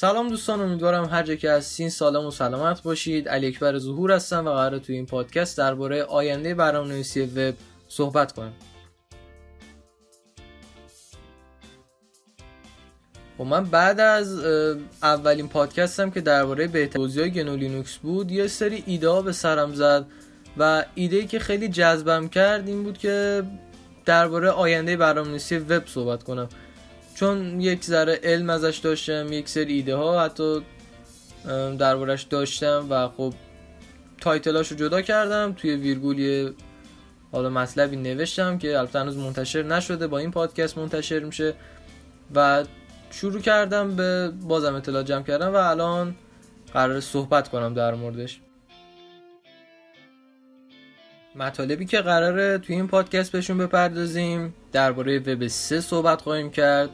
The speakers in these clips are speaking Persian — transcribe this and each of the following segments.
سلام دوستان امیدوارم هر جا که هستین سالم و سلامت باشید. علی اکبر ظهور هستم و قرار توی این پادکست درباره آینده برنامه‌نویسی وب صحبت کنم. خب من بعد از اولین پادکستم که درباره بهترین گنو لینوکس بود یه سری ایده به سرم زد و ایده ای که خیلی جذبم کرد این بود که درباره آینده برنامه‌نویسی وب صحبت کنم. چون یک ذره علم ازش داشتم یک سری ایده ها حتی دربارش داشتم و خب تایتلاشو جدا کردم. توی ویرگول حالا مطلبی نوشتم که البته هنوز منتشر نشده با این پادکست منتشر میشه. و شروع کردم به بازم اطلاع جمع کردم و الان قرار صحبت کنم در موردش. مطالبی که قراره توی این پادکست بهشون بپردازیم درباره وب 3 صحبت خواهیم کرد.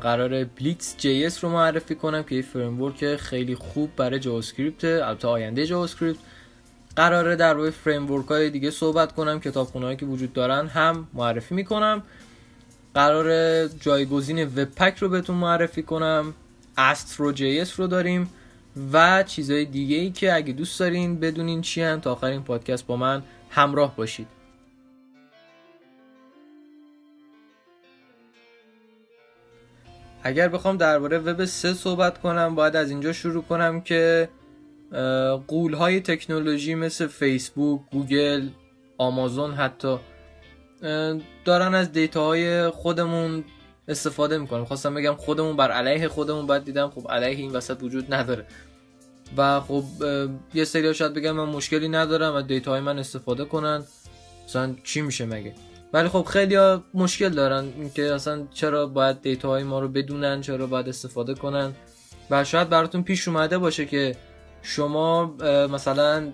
قراره Blitz JS رو معرفی کنم که یه framework خیلی خوب برای JavaScript البته آینده JavaScript قراره در روی framework های دیگه صحبت کنم کتابخونه‌ای که وجود دارن هم معرفی می‌کنم. قراره جایگزین Webpack رو بهتون معرفی کنم. Astro JS رو داریم و چیزهای دیگه ای که اگه دوست دارین بدونین چی هم تا آخر این پادکست با من همراه باشید. اگر بخوام درباره وب 3 صحبت کنم باید از اینجا شروع کنم که قول های تکنولوژی مثل فیسبوک، گوگل، آمازون حتی دارن از دیتاهای خودمون استفاده می‌کنم خواستم بگم خودمون بر علیه خودمون بعد دیدم. خب علیه این وسط وجود نداره. و خب یه سری شاید بگم من مشکلی ندارم از دیتاهای من استفاده کنن. مثلا چی میشه مگه؟ ولی خب خیلی ها مشکل دارن که اصلا چرا باید دیتاهای ما رو بدونن چرا باید استفاده کنن. و شاید براتون پیش اومده باشه که شما مثلا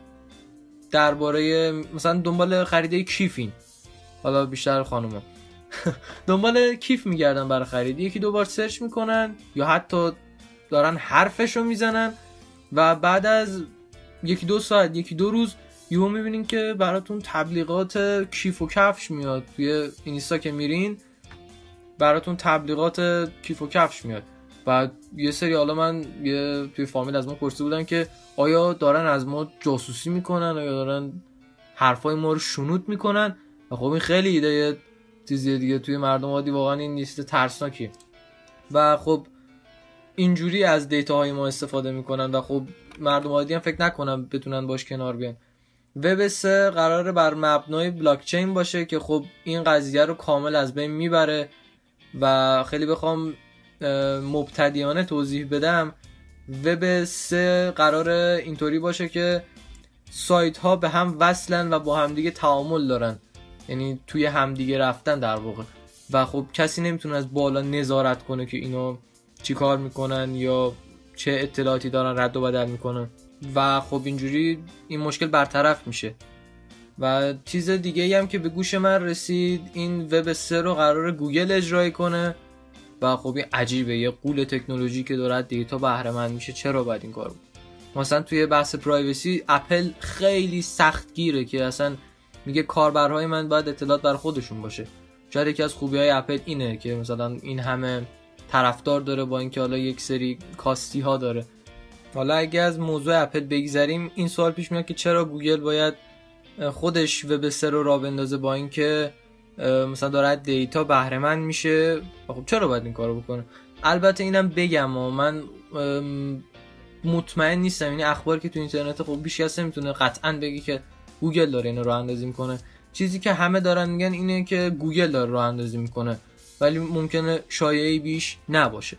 درباره مثلا دنبال خریده کیفین حالا بیشتر خانوما. دنبال کیف میگردن برای خرید. یکی دو بار سرچ می‌کنن یا حتی دارن حرفش رو می‌زنن و بعد از یکی دو ساعت یکی دو روز یهو می‌بینین که براتون تبلیغات کیف و کفش میاد توی اینستا که میرین. براتون تبلیغات کیف و کفش میاد. و یه سری حالا من یه توی فامیل از ما پرسیده بودن که آیا دارن از ما جاسوسی می‌کنن؟ آیا دارن حرفای ما رو شنود می‌کنن؟ و خب این خیلی ایده چیزی دیگه. توی مردم عادی واقعا این نیست ترسناکی و خب اینجوری از دیتا های ما استفاده می‌کنن و خب مردم عادی هم فکر نکنم بتونن باش کنار بیان. وب 3 قراره بر مبنای بلاک چین باشه که خب این قضیه رو کامل از بین می‌بره و خیلی بخوام مبتدیانه توضیح بدم. وب 3 قرار اینطوری باشه که سایت ها به هم وصلن و با همدیگه تعامل دارن. یعنی توی همدیگه رفتن در واقع. و خب کسی نمی‌تونه از بالا نظارت کنه که اینو چیکار می‌کنن یا چه اطلاعاتی دارن رد و بدل می‌کنن. و خب اینجوری این مشکل برطرف میشه. و چیز دیگه ای هم که به گوش من رسید این وب 3 رو قراره گوگل اجرایی کنه. و خب این عجیبه یه غول تکنولوژی که داره data بهره مند میشه چرا باید این کارو بکنه مثلا توی بحث privacy اپل خیلی سخت گیره که اصلا میگه کاربرهای من باید اطلاعات بر خودشون باشه. شاید یکی از خوبی های اپل اینه که مثلا این همه طرفدار داره با اینکه حالا یک سری کاستی ها داره. حالا اگه از موضوع اپل بگذریم این سوال پیش میاد که چرا گوگل باید خودش وب سر رو راه بندازه با اینکه مثلا داره data بهره میشه. خب چرا باید این کارو بکنه؟ البته اینم بگم و من مطمئن نیستم. این اخبار که تو اینترنت خب هیچ کس نمی‌تونه قطعا بگی که گوگل داره اینو راه اندازی می‌کنه. چیزی که همه دارن میگن اینه که گوگل داره راه اندازی می‌کنه. ولی ممکنه شایعه‌ای بیش نباشه.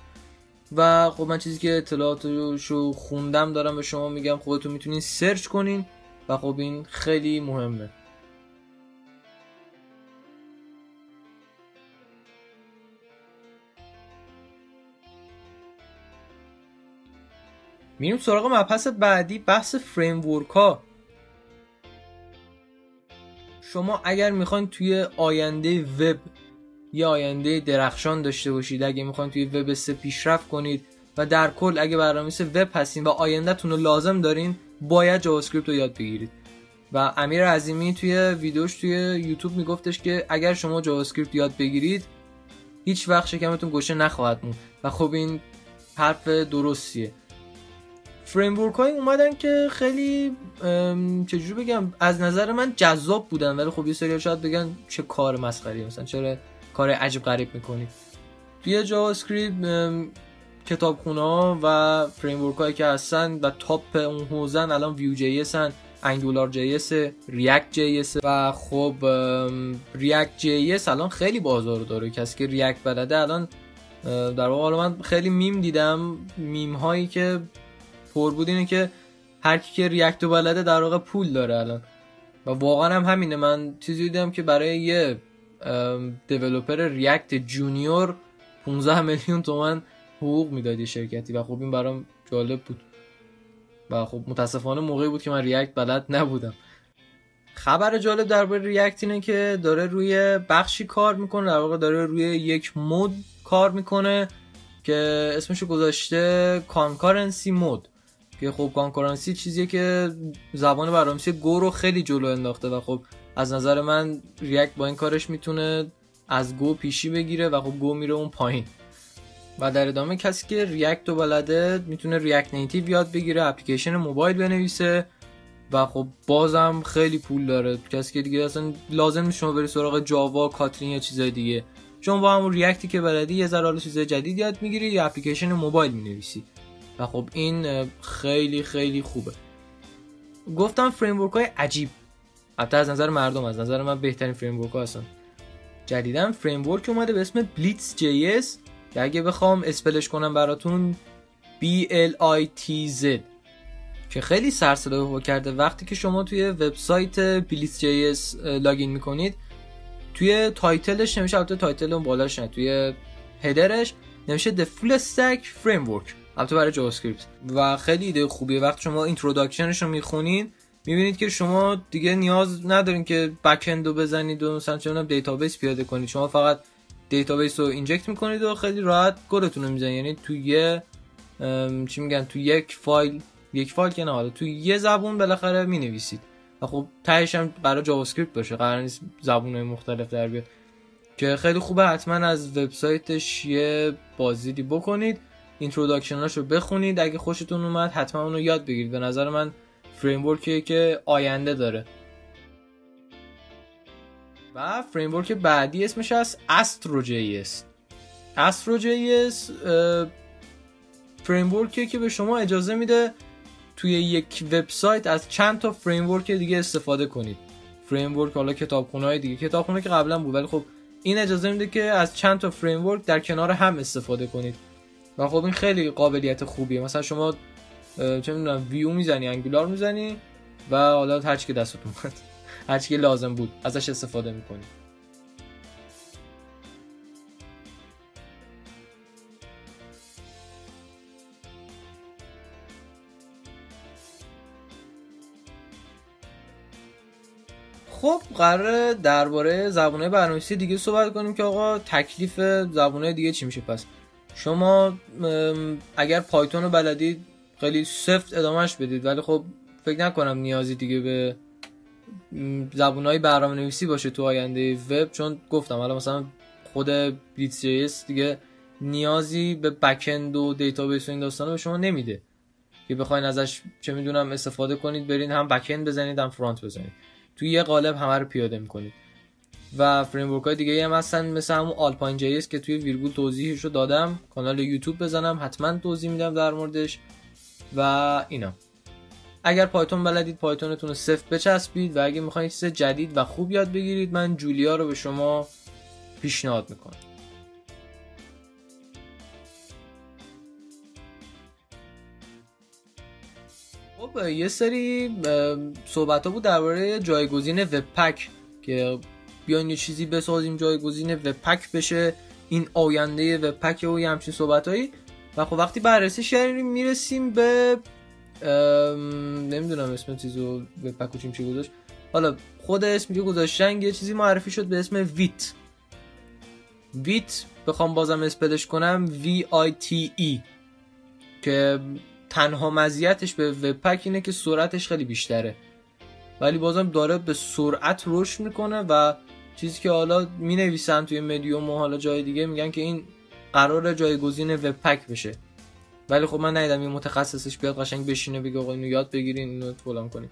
و خب من چیزی که اطلاعاتشو خوندم دارم به شما میگم خودتون می‌تونین search کنین و خب این خیلی مهمه. میریم سراغ مبحث بعدی بحث framework ها. شما اگر می‌خواین توی آینده وب یه آینده درخشان داشته باشید. اگه می‌خواین توی وب 3 پیشرفت کنید و در کل اگه برنامه‌نویس وب هستین و آیندهتون رو لازم دارین باید JavaScript رو یاد بگیرید. و امیر عظیمی توی ویدیوش توی یوتیوب میگفتش که اگر شما JavaScript یاد بگیرید هیچ وقت شکمتون گشنه نخواهد موند. و خب این حرف درستیه. framework هایی اومدن که خیلی چجوری بگم از نظر من جذاب بودن. ولی خب یه سری شاید بگن چه کار مسخره‌ای مثلا چرا کار عجیب غریب می‌کنی. توی JavaScript کتابخونه و framework هایی که هستن و top اون حوزن الان Vue JS Angular JS React JS و خب React JS الان خیلی بازار داره. کسی که React بلده الان در واقع من خیلی میم دیدم. میم هایی که پر بود اینه که هر کی که React بلده در واقع پول داره الان. و واقعا هم همینه. من چیزی دیدم که برای یه developer React junior 15 میلیون تومن حقوق می‌داد یه شرکتی و خب این برام جالب بود. و خب متاسفانه موقعی بود که من React بلد نبودم. خبر جالب درباره React اینه که داره روی بخشی کار می‌کنه در واقع داره روی یک mode کار می‌کنه که اسمشو گذاشته concurrency mode که خب concurrency چیزیه که زبان برنامه‌نویسی Go رو خیلی جلو انداخته و خب از نظر من React با این کارش می‌تونه از Go پیشی بگیره و خب Go میره اون پایین. و در ادامه کسی که React رو بلده می‌تونه React Native یاد بگیره اپلیکیشن موبایل بنویسه و خب بازم خیلی پول داره. کسی که دیگه اصلا لازم شما بری سراغ Java Kotlin یا چیزای دیگه. چون با همون React ی که بلدی یه ذره چیزای جدید یاد می‌گیری یا اپلیکیشن موبایل می‌نویسی. و خب این خیلی خیلی خوبه. گفتم framework های عجیب. حتی از نظر مردم از نظر من بهترین framework ها هستن. جدیدا framework اومده به اسم Blitz JS که اگه بخوام spell ش کنم براتون B L I T Z. که خیلی سر و صدا کرده. وقتی که شما توی وبسایت Blitz JS login می‌کنید توی title ش نوشته البته title اون بالاش نه توی header ش نوشته The Full Stack Framework. البته برای JavaScript و خیلی ایده خوبیه. وقتی شما introduction ش رو می‌خونین می‌بینید که شما دیگه نیاز ندارین که back رو بزنید و مثلا یه database پیاده کنید. شما فقط database رو inject می‌کنید و خیلی راحت کدتون رو می‌زنید. یعنی تو یه چی میگن؟ تو یک فایل یک فایل که نه تو یه زبون بالاخره می‌نویسید. و خب تهش هم برای JavaScript باشه قرار نیست زبونهای مختلف در بیاد. که خیلی خوبه حتما از وبسایتش یه بازدیدی بکنید introduction اشو بخونید. اگه خوشتون اومد حتما اونو یاد بگیرید. به نظر من framework یه که آینده داره. و framework بعدی اسمش هست Astro JS Astro JS framework یه که به شما اجازه میده توی یک وبسایت از چند تا framework دیگه استفاده کنید. framework حالا کتابخونه های دیگه. کتابخونه که قبلا بود ولی خب این اجازه میده که از چند تا framework در کنار هم استفاده کنید. و خب این خیلی قابلیت خوبیه. مثلا شما چه می‌دونم Vue می‌زنی Angular می‌زنی و حالا هر چی که دستت اومد. هر چی که لازم بود ازش استفاده می‌کنی. خب قرار درباره زبانه برنامه‌نویسی دیگه صحبت کنیم که آقا تکلیف زبانه دیگه چی میشه؟ پس شما اگر Python رو بلدید خیلی سفت ادامهش بدید. ولی خب فکر نکنم نیازی دیگه به زبون های برنامه نویسی باشه تو آینده وب. چون گفتم حالا مثلا خود Blitz JS دیگه نیازی به backend و database و این داستانا به شما نمیده. که بخواین ازش چه می‌دونم استفاده کنید برین هم backend بزنید هم front بزنید. توی یه قالب همه رو پیاده می‌کنید. و فریم های دیگه هم هستن مثل همون Alpine JS که توی ویرگول توضیحش رو دادم. کانال یوتیوب بزنم حتما توضیح میدم در موردش. و اینا. اگر پایتون بلدید پایتونتون رو صفر بچسبید و اگه می‌خواید چیز جدید و خوب یاد بگیرید من جولیا رو به شما پیشنهاد می‌کنم. خب یه سری صحبت ها بود درباره جایگزین وب پک که بیاین یه چیزی بسازیم جایگزین وب پک بشه این آینده وب پک و یه همچین صحبتهایی. و خب وقتی بررسی کردیم می‌رسیم به نمی‌دونم اسم چیزو وب پک چی گذاشت. حالا خود اسم که گذاشتن یه چیزی معرفی شد به اسم ویت. ویت بخوام بازم اسپلش کنم V I T E که تنها مزیتش به وب پک اینه که سرعتش خیلی بیشتره. ولی بازم داره به سرعت رشد می‌کنه و چیزی که حالا می نویسن توی مدیوم و حالا جای دیگه میگن که این قرار جایگزین Webpack بشه. ولی خب من ندیدم یه متخصصش بیاد قشنگ بشینه بگه آقا اینو یاد بگیرین اینو فلان کنین.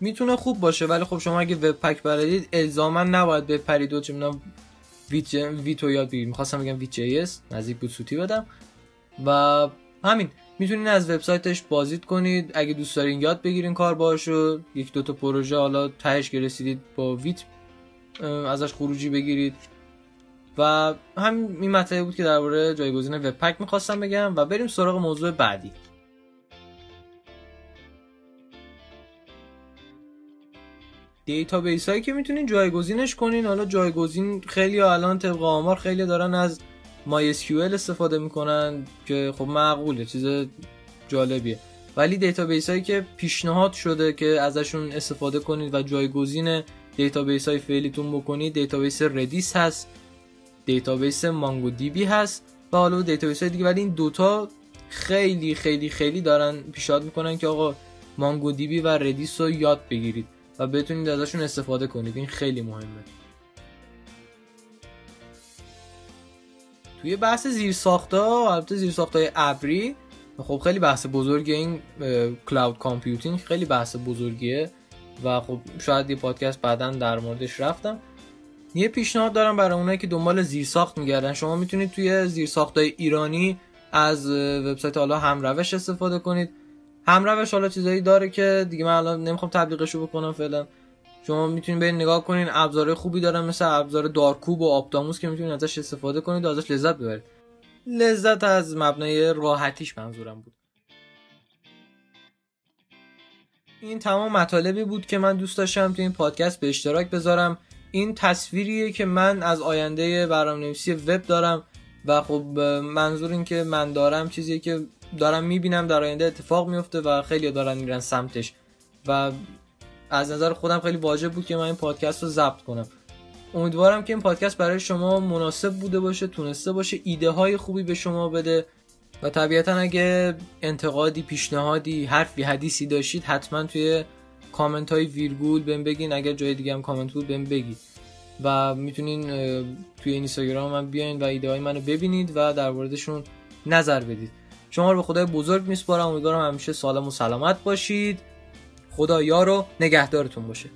می‌تونه خوب باشه ولی خب شما اگه Webpack بلدید الزاما نباید بپرید و چه می‌دونم ویت ویتو یاد بگیرید. می‌خواستم بگم Vite JS نزدیک بود سوتی بدم. و همین می‌تونین از وبسایتش بازدید کنید. اگه دوست دارین یاد بگیرین کار باشو یک دو تا پروژه حالا تهش که رسیدید با Vite ازش خروجی بگیرید. و همین این مطلبی بود که درباره جایگزین Webpack می‌خواستم بگم و بریم سراغ موضوع بعدی. database هایی که می‌تونین جایگزینش کنین. حالا جایگزین خیلی الان طبق آمار خیلی دارن از MySQL استفاده می‌کنن که خب معقوله چیز جالبیه. ولی database هایی که پیشنهاد شده که ازشون استفاده کنید و جایگزین database های فعلیتون بکنید database Redis هست. database MongoDB هست و حالا database دیگه ولی این دوتا خیلی خیلی خیلی دارن پیشنهاد می‌کنن که آقا MongoDB و Redis رو یاد بگیرید و بتونید ازشون استفاده کنید. این خیلی مهمه. توی بحث زیر ساختا البته زیر های ابری خب خیلی بحث بزرگی این کلاود کامپیوتینگ خیلی بحث بزرگیه و خب شاید یه پادکست بعدا در موردش رفتم. یه پیشنهاد دارم برای اونایی که دنبال زیرساخت میگردن. شما می‌تونید توی زیرساختای ایرانی از وبسایت حالا همروش استفاده کنید. همروش حالا چیزایی داره که دیگه من الان نمی‌خوام تبلیغشو بکنم فعلا. شما می‌تونید برید نگاه کنین ابزار خوبی دارن مثل ابزار دارکوب و آپتاموس که می‌تونید ازش استفاده کنید و ازش لذت ببرید. لذت از مبنای راحتیش منظورم بود. این تمام مطالبی بود که من دوست داشتم تو این پادکست به اشتراک بذارم. این تصویریه که من از آینده برنامه‌نویسی وب دارم و خب منظور این که من دارم چیزی که دارم می‌بینم در آینده اتفاق میفته و خیلی دارن میرن سمتش. و از نظر خودم خیلی واجب بود که من این پادکست رو ضبط کنم. امیدوارم که این پادکست برای شما مناسب بوده باشه تونسته باشه ایده های خوبی به شما بده و طبیعتا اگه انتقادی پیشنهادی حرفی حدیثی داشتید حتما توی کامنت های ویرگول بهم بگین اگر جای دیگه هم کامنت بود بهم بگید. و می‌تونین توی اینستاگرام من بیاین و ایده های منو ببینید و در موردشون نظر بدید. شما رو به خدای بزرگ میسپارم. امیدوارم همیشه سالم و سلامت باشید. خدا یار و نگهدارتون باشه.